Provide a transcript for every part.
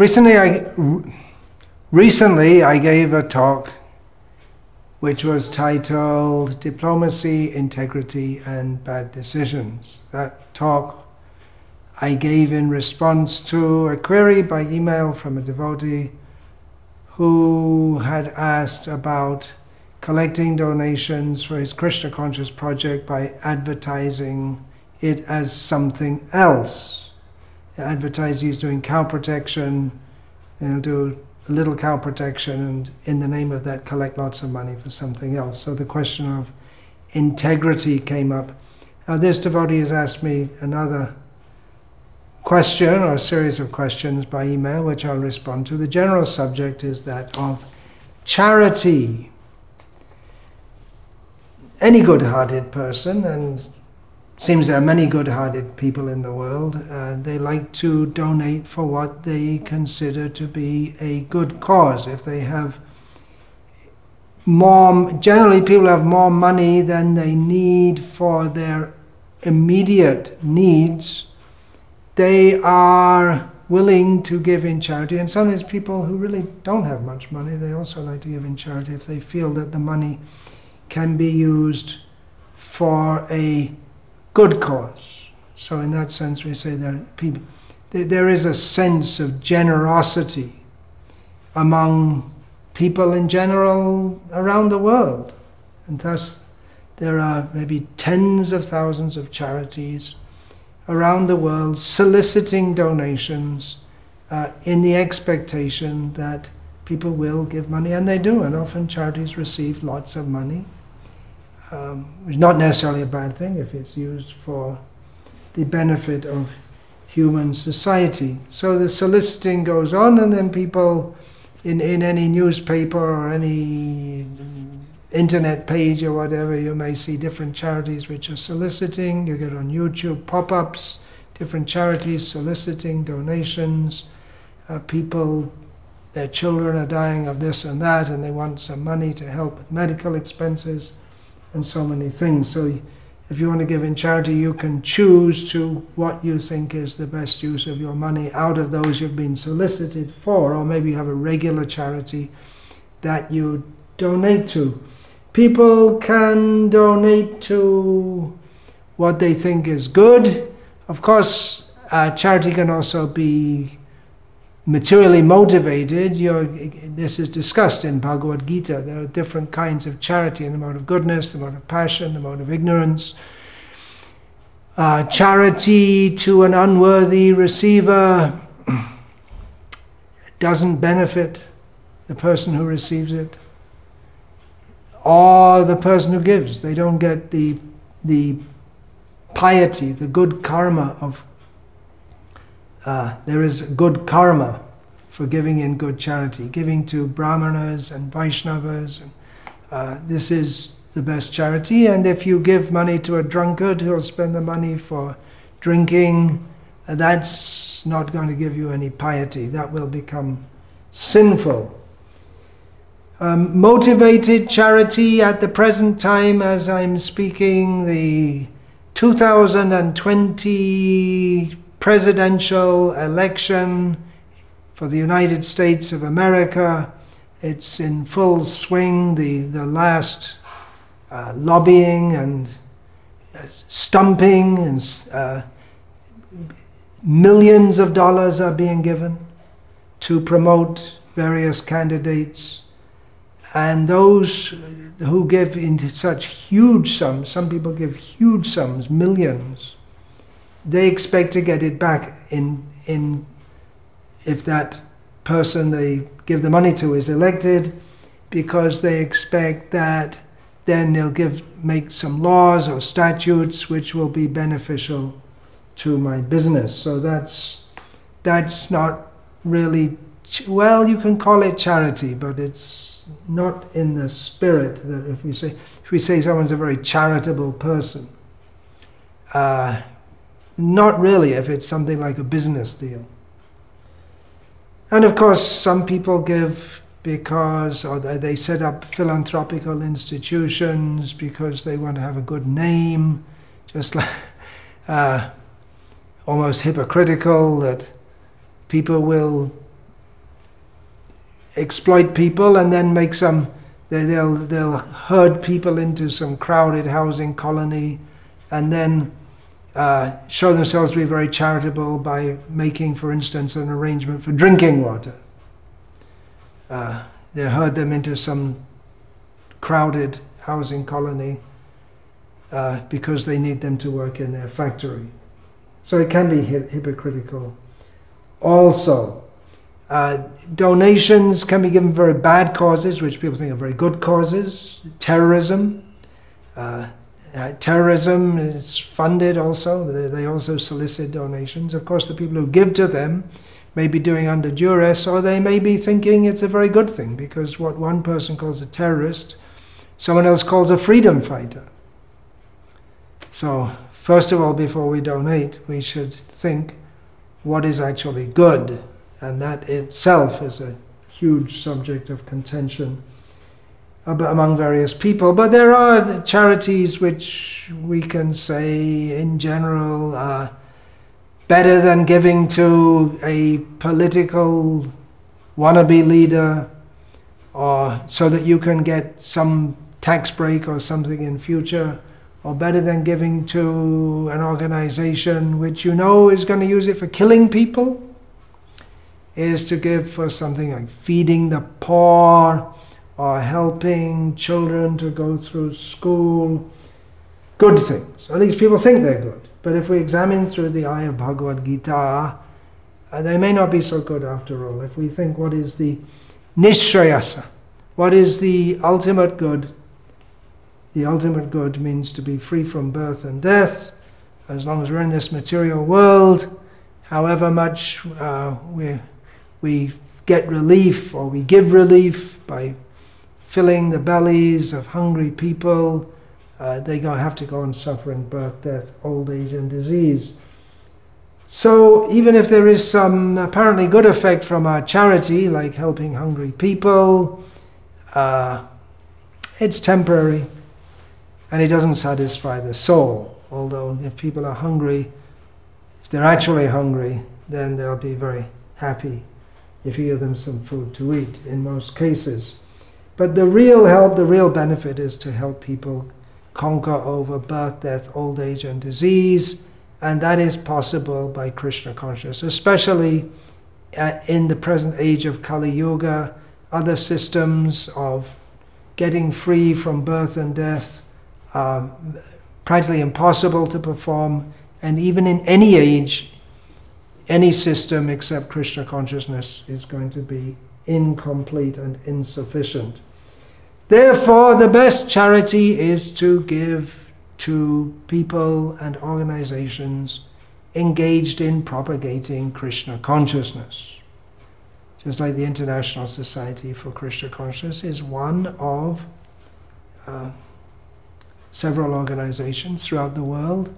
recently, I recently I gave a talk which was titled Diplomacy, Integrity, and Bad Decisions. That talk I gave in response to a query by email from a devotee who had asked about collecting donations for his Krishna Conscious project by advertising it as something else. Advertise he's doing cow protection, they'll do a little cow protection, and in the name of that, collect lots of money for something else. So the question of integrity came up. Now, this devotee has asked me another question or a series of questions by email, which I'll respond to. The general subject is that of charity. Any good hearted person, and seems there are many good-hearted people in the world. Uh, they like to donate for what they consider to be a good cause. If they have more, generally people have more money than they need for their immediate needs. They are willing to give in charity, and sometimes people who really don't have much money, they also like to give in charity if they feel that the money can be used for a good cause. So, in that sense, we say that people, there is a sense of generosity among people in general around the world. And thus, there are maybe tens of thousands of charities around the world soliciting donations uh, in the expectation that people will give money, and they do, and often charities receive lots of money um, is not necessarily a bad thing if it's used for the benefit of human society. So the soliciting goes on, and then people in, in any newspaper or any internet page or whatever, you may see different charities which are soliciting. You get on YouTube pop ups, different charities soliciting donations. Uh, people, their children are dying of this and that, and they want some money to help with medical expenses and so many things. So if you want to give in charity, you can choose to what you think is the best use of your money out of those you've been solicited for, or maybe you have a regular charity that you donate to. People can donate to what they think is good. Of course, uh, charity can also be materially motivated, this is discussed in Bhagavad Gita. There are different kinds of charity in the mode of goodness, the mode of passion, the mode of ignorance. Uh, charity to an unworthy receiver doesn't benefit the person who receives it or the person who gives. They don't get the, the piety, the good karma of uh, there is good karma for giving in good charity, giving to brahmanas and Vaishnavas. And, uh, this is the best charity. And if you give money to a drunkard who'll spend the money for drinking, uh, that's not going to give you any piety. That will become sinful. Um, motivated charity at the present time, as I'm speaking, the 2020 presidential election for the United States of America. It's in full swing, the, the last uh, lobbying and uh, stumping, and uh, millions of dollars are being given to promote various candidates. And those who give into such huge sums, some people give huge sums, millions, they expect to get it back in in if that person they give the money to is elected because they expect that then they'll give make some laws or statutes which will be beneficial to my business. So that's that's not really well you can call it charity but it's not in the spirit that if we say if we say someone's a very charitable person uh, not really if it's something like a business deal. And of course, some people give because, or they set up philanthropical institutions because they want to have a good name, just like uh, almost hypocritical that people will exploit people and then make some, they, they'll, they'll herd people into some crowded housing colony and then uh, show themselves to be very charitable by making, for instance, an arrangement for drinking water. Uh, they herd them into some crowded housing colony uh, because they need them to work in their factory. So it can be hi- hypocritical. Also, uh, donations can be given very bad causes, which people think are very good causes. Terrorism. Uh, uh, terrorism is funded also. They, they also solicit donations. Of course, the people who give to them may be doing under duress, or they may be thinking it's a very good thing because what one person calls a terrorist, someone else calls a freedom fighter. So, first of all, before we donate, we should think what is actually good, and that itself is a huge subject of contention among various people. But there are charities which we can say, in general, are better than giving to a political wannabe leader, or so that you can get some tax break or something in future or better than giving to an organization which you know is going to use it for killing people, is to give for something like feeding the poor or helping children to go through school. Good things. At least people think they're good. But if we examine through the eye of Bhagavad Gita, uh, they may not be so good after all. If we think what is the nishrayasa, what is the ultimate good, the ultimate good means to be free from birth and death. As long as we're in this material world, however much uh, we, we get relief or we give relief by filling the bellies of hungry people, uh, they go, have to go on suffering birth, death, old age, and disease. So, even if there is some apparently good effect from our charity, like helping hungry people, uh, it's temporary and it doesn't satisfy the soul. Although, if people are hungry, if they're actually hungry, then they'll be very happy if you give them some food to eat in most cases. But the real help, the real benefit is to help people conquer over birth, death, old age, and disease, and that is possible by Krishna consciousness, especially uh, in the present age of Kali Yuga, other systems of getting free from birth and death are practically impossible to perform, and even in any age, any system except Krishna consciousness is going to be incomplete and insufficient. Therefore, the best charity is to give to people and organizations engaged in propagating Krishna consciousness. Just like the International Society for Krishna Consciousness is one of uh, several organizations throughout the world,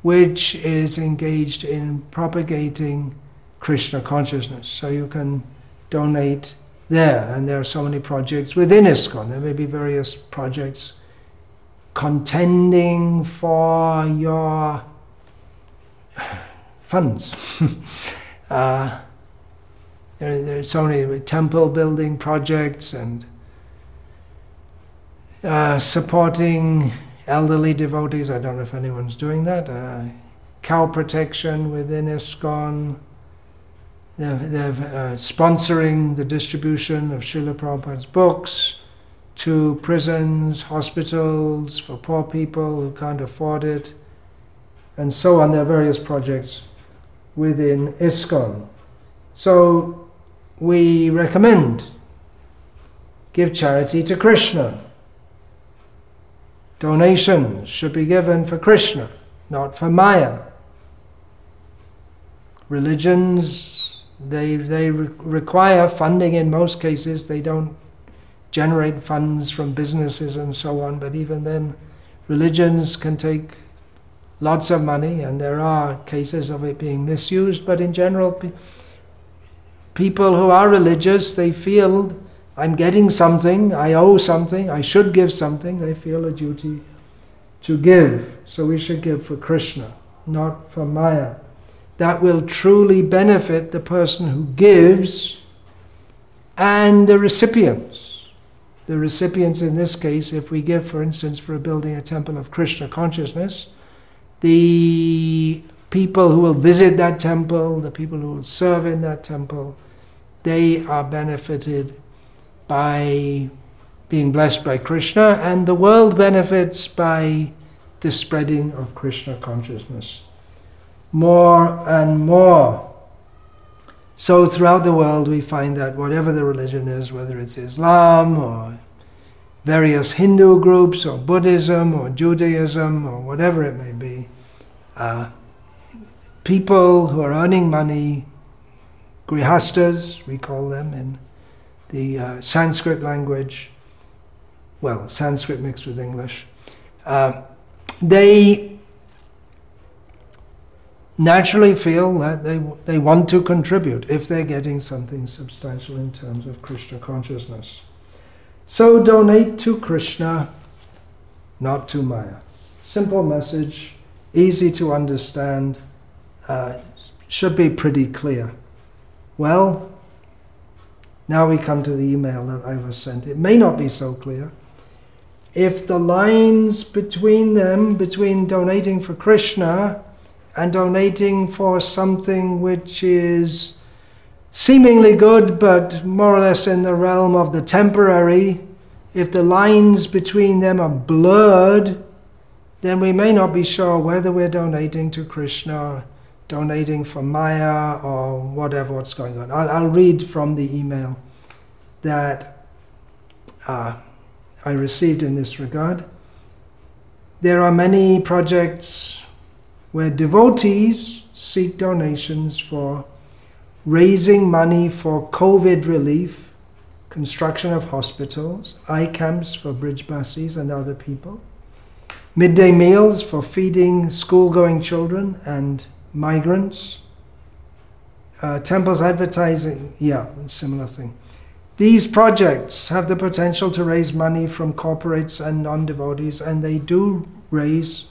which is engaged in propagating Krishna consciousness. So you can donate there, and there are so many projects within ISKCON. There may be various projects contending for your funds. uh, there, there are so many temple building projects and uh, supporting elderly devotees. I don't know if anyone's doing that. Uh, cow protection within ISKCON. They're, they're uh, sponsoring the distribution of Srila Prabhupada's books to prisons, hospitals, for poor people who can't afford it, and so on. There are various projects within ISKCON. So we recommend give charity to Krishna. Donations should be given for Krishna, not for Maya. Religions, they, they re- require funding in most cases. They don't generate funds from businesses and so on, but even then, religions can take lots of money, and there are cases of it being misused, but in general, pe- people who are religious, they feel I'm getting something, I owe something, I should give something, they feel a duty to give. So we should give for Krishna, not for Maya. That will truly benefit the person who gives and the recipients. The recipients in this case, if we give, for instance, for building a temple of Krishna consciousness, the people who will visit that temple, the people who will serve in that temple, they are benefited by being blessed by Krishna, and the world benefits by the spreading of Krishna consciousness more and more. So, throughout the world, we find that whatever the religion is, whether it's Islam or various Hindu groups or Buddhism or Judaism or whatever it may be, uh, people who are earning money, grihastas, we call them in the uh, Sanskrit language, well, Sanskrit mixed with English, uh, they naturally feel that they, they want to contribute if they're getting something substantial in terms of Krishna consciousness. So donate to Krishna, not to Maya. Simple message, easy to understand uh, should be pretty clear. Well, now we come to the email that I was sent. It may not be so clear. If the lines between them, between donating for Krishna and donating for something which is seemingly good but more or less in the realm of the temporary, if the lines between them are blurred, then we may not be sure whether we're donating to Krishna donating for Maya or whatever what's going on. I'll, I'll read from the email that uh, I received in this regard. There are many projects where devotees seek donations for raising money for COVID relief, construction of hospitals, eye camps for Brijbasis and other people, midday meals for feeding school going children and migrants, uh, temples advertising, yeah, similar thing. These projects have the potential to raise money from corporates and non devotees, and they do raise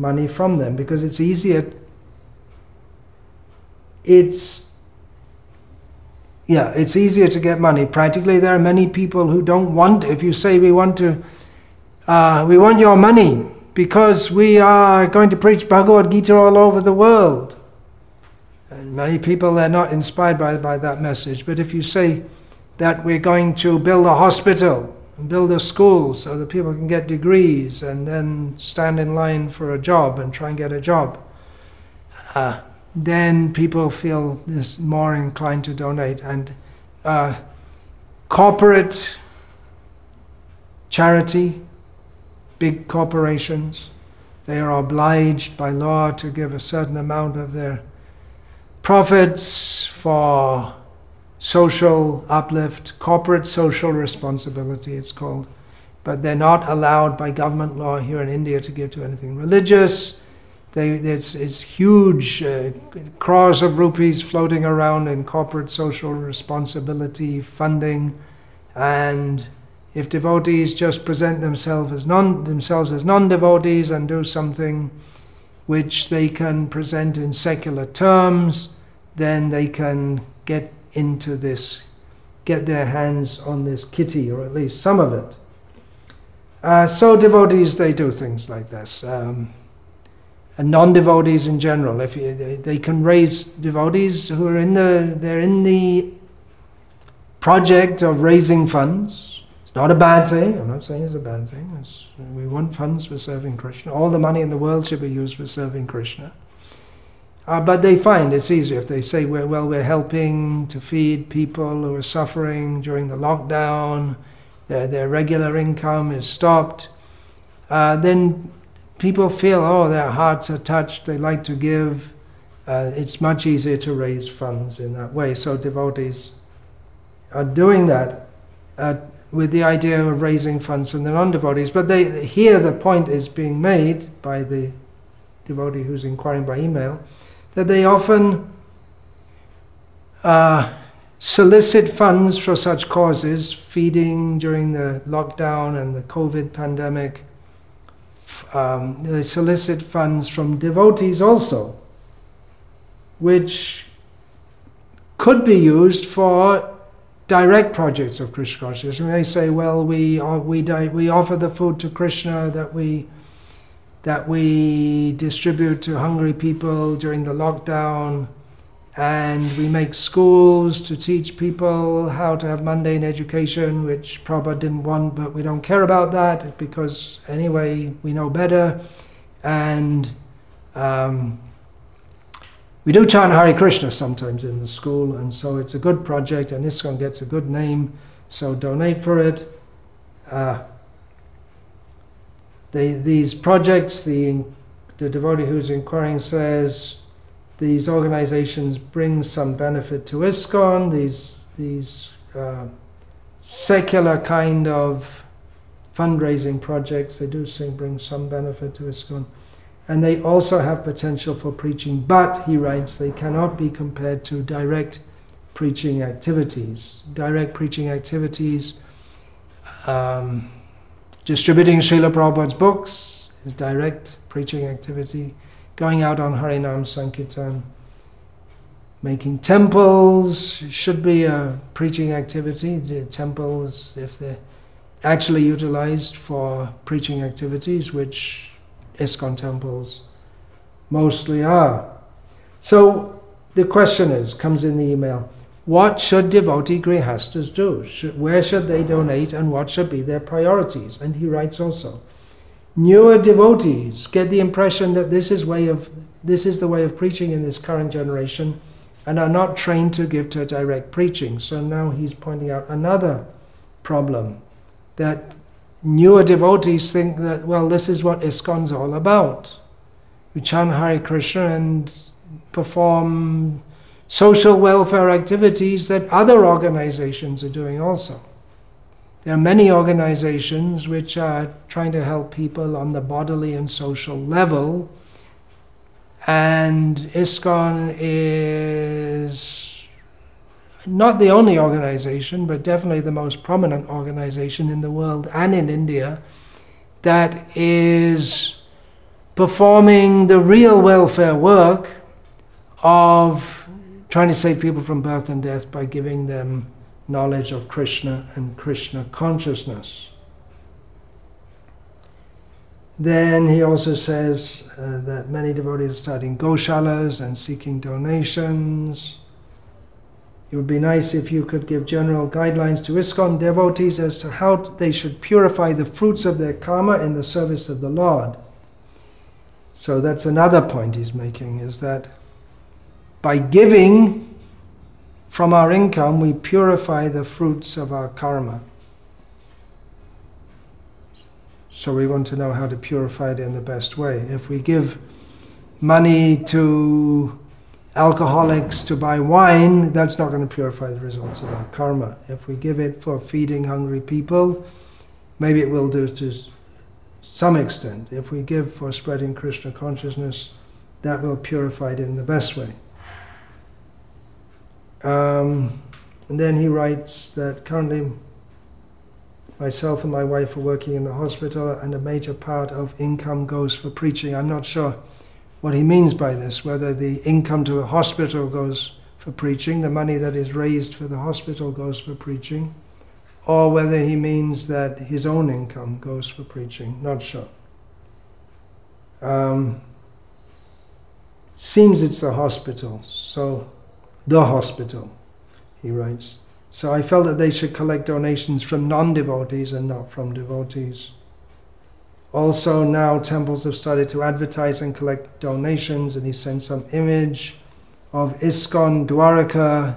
money from them because it's easier. It's yeah, it's easier to get money. Practically, there are many people who don't want. If you say we want to, uh, we want your money, because we are going to preach Bhagavad Gita all over the world. And many people they're not inspired by, by that message. But if you say that we're going to build a hospital build a school so that people can get degrees and then stand in line for a job and try and get a job, uh, then people feel this more inclined to donate. And uh, corporate charity big corporations. They are obliged by law to give a certain amount of their profits for social uplift, corporate social responsibility, it's called. But they're not allowed by government law here in India to give to anything religious. They, it's, it's huge uh, crores of rupees floating around in corporate social responsibility funding and if devotees just present themselves as non themselves as non-devotees and do something which they can present in secular terms, then they can get into this, get their hands on this kitty, or at least some of it. Uh, so devotees, they do things like this. Um, and non-devotees in general, if you, they, can raise devotees who are in the, they're in the project of raising funds, it's not a bad thing. I'm not saying it's a bad thing. It's, we want funds for serving Krishna. All the money in the world should be used for serving Krishna. Uh, but they find it's easier if they say, we're, well, we're helping to feed people who are suffering during the lockdown, their, their regular income is stopped. Uh, then people feel, oh, their hearts are touched, they like to give. Uh, it's much easier to raise funds in that way. So devotees are doing that with the idea of raising funds from the non-devotees. But they, here the point is being made by the devotee who's inquiring by email that they often uh, solicit funds for such causes, feeding during the lockdown and the COVID pandemic. Um, they solicit funds from devotees also, which could be used for direct projects of Krishna consciousness. We may say, well, we, we, we offer the food to Krishna that we, that we distribute to hungry people during the lockdown, and we make schools to teach people how to have mundane education, which Prabhupada didn't want, but we don't care about that because anyway, we know better. And um, we do chant Hare Krishna sometimes in the school, and so it's a good project, and ISKCON gets a good name, so donate for it. Uh, these projects, the, the devotee who's inquiring says, these organizations bring some benefit to ISKCON, these, these uh, secular kind of fundraising projects, they do seem bring some benefit to ISKCON. And they also have potential for preaching, but, he writes, they cannot be compared to direct preaching activities. Direct preaching activities, um, distributing Srila Prabhupada's books is direct preaching activity going out on Harinam Sankirtan, making temples should be a preaching activity. The temples, if they're actually utilized for preaching activities, which ISKCON temples mostly are. So the question is, comes in the email, what should devotee grihastas do? Should, where should they donate and what should be their priorities? And he writes also, newer devotees get the impression that this is way of this is the way of preaching in this current generation and are not trained to give to direct preaching. So now he's pointing out another problem that newer devotees think that, well, this is what ISKCON's all about. We chant Hare Krishna and perform social welfare activities that other organizations are doing also. There are many organizations which are trying to help people on the bodily and social level, and ISKCON is not the only organization, but definitely the most prominent organization in the world and in India that is performing the real welfare work of trying to save people from birth and death by giving them knowledge of Krishna and Krishna consciousness. Then he also says uh, that many devotees are starting goshalas and seeking donations. It would be nice if you could give general guidelines to ISKCON devotees as to how they should purify the fruits of their karma in the service of the Lord. So that's another point he's making is that by giving from our income, we purify the fruits of our karma. So we want to know how to purify it in the best way. If we give money to alcoholics to buy wine, that's not going to purify the results of our karma. If we give it for feeding hungry people, maybe it will do to some extent. If we give for spreading Krishna consciousness, that will purify it in the best way. Um, and then he writes that currently myself and my wife are working in the hospital, and a major part of income goes for preaching. I'm not sure what he means by this, whether the income to the hospital goes for preaching, the money that is raised for the hospital goes for preaching, or whether he means that his own income goes for preaching. Not sure. Um, seems it's the hospital, so the hospital, he writes. So I felt that they should collect donations from non devotees and not from devotees. Also, now temples have started to advertise and collect donations, and he sent some image of ISKCON Dwarka,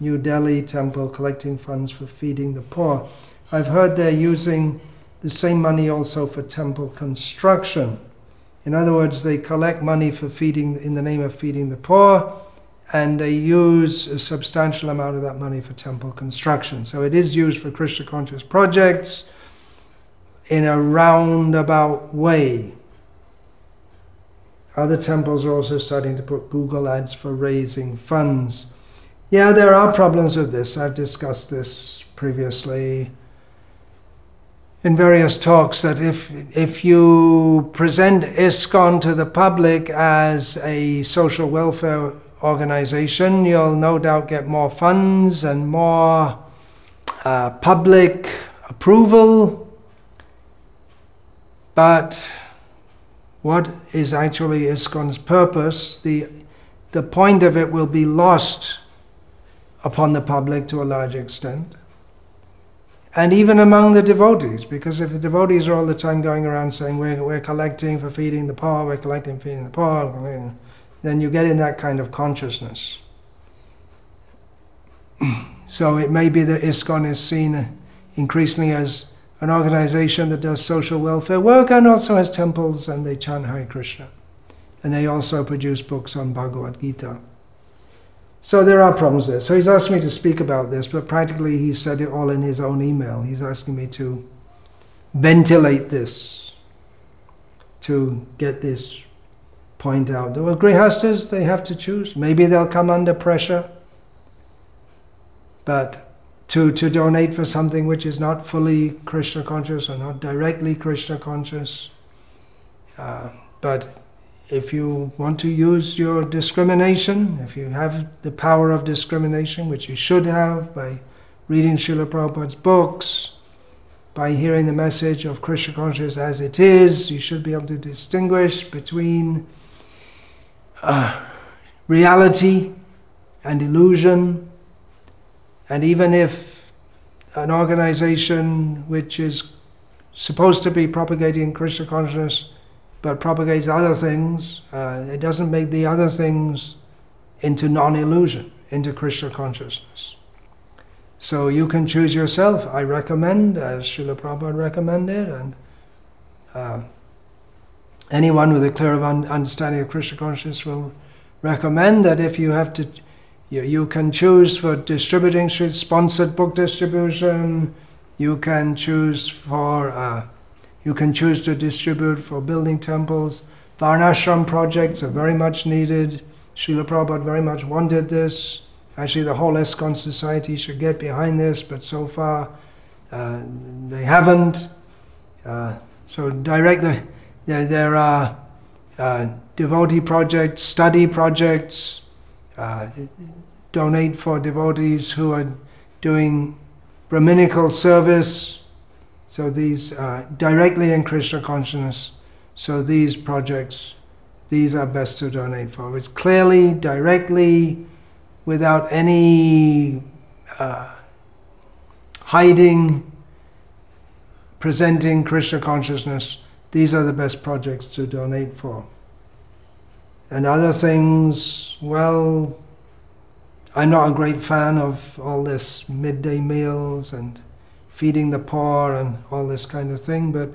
New Delhi temple, collecting funds for feeding the poor. I've heard they're using the same money also for temple construction. In other words, they collect money for feeding in the name of feeding the poor, and they use a substantial amount of that money for temple construction. So it is used for Krishna conscious projects in a roundabout way. Other temples are also starting to put Google ads for raising funds. Yeah, there are problems with this. I've discussed this previously in various talks that if if you present ISKCON to the public as a social welfare organization, you'll no doubt get more funds and more uh, public approval, but what is actually ISKCON's purpose, the, the point of it will be lost upon the public to a large extent. And even among the devotees, because if the devotees are all the time going around saying, we're, we're collecting for feeding the poor, we're collecting for feeding the poor, then you get in that kind of consciousness. so it may be that ISKCON is seen increasingly as an organization that does social welfare work and also has temples and they chant Hare Krishna. And they also produce books on Bhagavad Gita. So there are problems there. So he's asked me to speak about this, but practically he said it all in his own email. He's asking me to ventilate this, to get this point out. Well, Grihastas, they have to choose. Maybe they'll come under pressure, but to, to donate for something which is not fully Krishna conscious or not directly Krishna conscious. Uh, but if you want to use your discrimination, if you have the power of discrimination, which you should have by reading Srila Prabhupada's books, by hearing the message of Krishna consciousness as it is, you should be able to distinguish between uh, reality and illusion. And even if an organization which is supposed to be propagating Krishna consciousness but propagates other things. Uh, it doesn't make the other things into non illusion, into Krishna consciousness. So you can choose yourself. I recommend, as Srila Prabhupada recommended, and uh, anyone with a clear understanding of Krishna consciousness will recommend that if you have to, you, you can choose for distributing sponsored book distribution, you can choose for uh, you can choose to distribute for building temples. Varnashram projects are very much needed. Srila Prabhupada very much wanted this. Actually, the whole ISKCON society should get behind this, but so far uh, they haven't. Uh, so directly, there, there are uh, devotee projects, study projects, uh, donate for devotees who are doing Brahminical service, so these uh, directly in Krishna consciousness. So these projects, these are best to donate for. It's clearly, directly, without any uh, hiding, presenting Krishna consciousness. These are the best projects to donate for. And other things, well, I'm not a great fan of all this midday meals and feeding the poor and all this kind of thing, but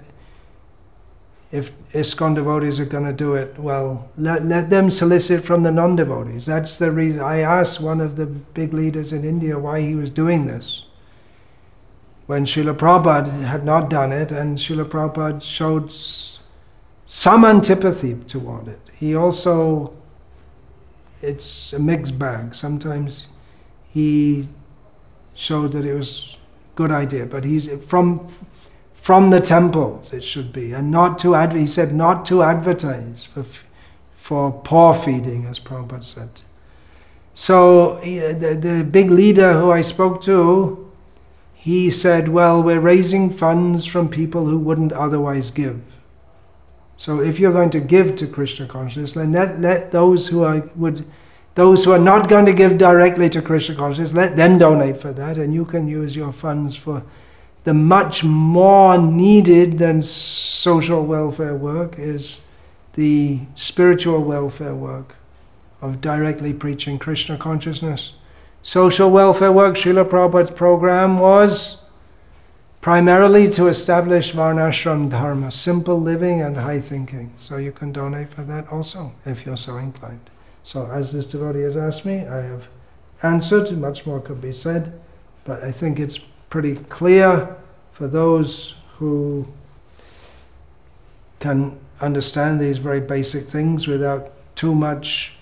if ISKCON devotees are going to do it, well, let, let them solicit from the non devotees. That's the reason. I asked one of the big leaders in India why he was doing this. When Srila Prabhupada had not done it, and Srila Prabhupada showed some antipathy toward it. He also, it's a mixed bag. Sometimes he showed that it was a good idea. But he's from from the temples it should be, and not to he said not to advertise for for poor feeding, as Prabhupada said. So the, the big leader who I spoke to, he said, "Well, we're raising funds from people who wouldn't otherwise give." So if you're going to give to Krishna consciousness, then let, let those who are, would those who are not going to give directly to Krishna consciousness, let them donate for that, and you can use your funds for the much more needed than social welfare work is the spiritual welfare work of directly preaching Krishna consciousness. Social welfare work, Srila Prabhupada's program was primarily to establish Varnashram Dharma, simple living and high thinking. So you can donate for that also if you're so inclined. So, as this devotee has asked me, I have answered. Much more could be said, but I think it's pretty clear for those who can understand these very basic things without too much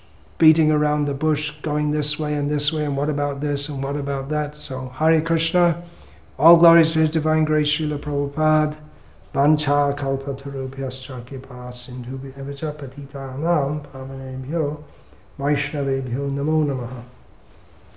beating around the bush, going this way and this way, and what about this and what about that. So, Hare Krishna, all glories to His Divine Grace, Srila Prabhupada, Vancha Kalpatarubhyascha Kripa Sindhu Evajapatita Anam Pavanebhyo Vaishnavebhyo Namo Namaha.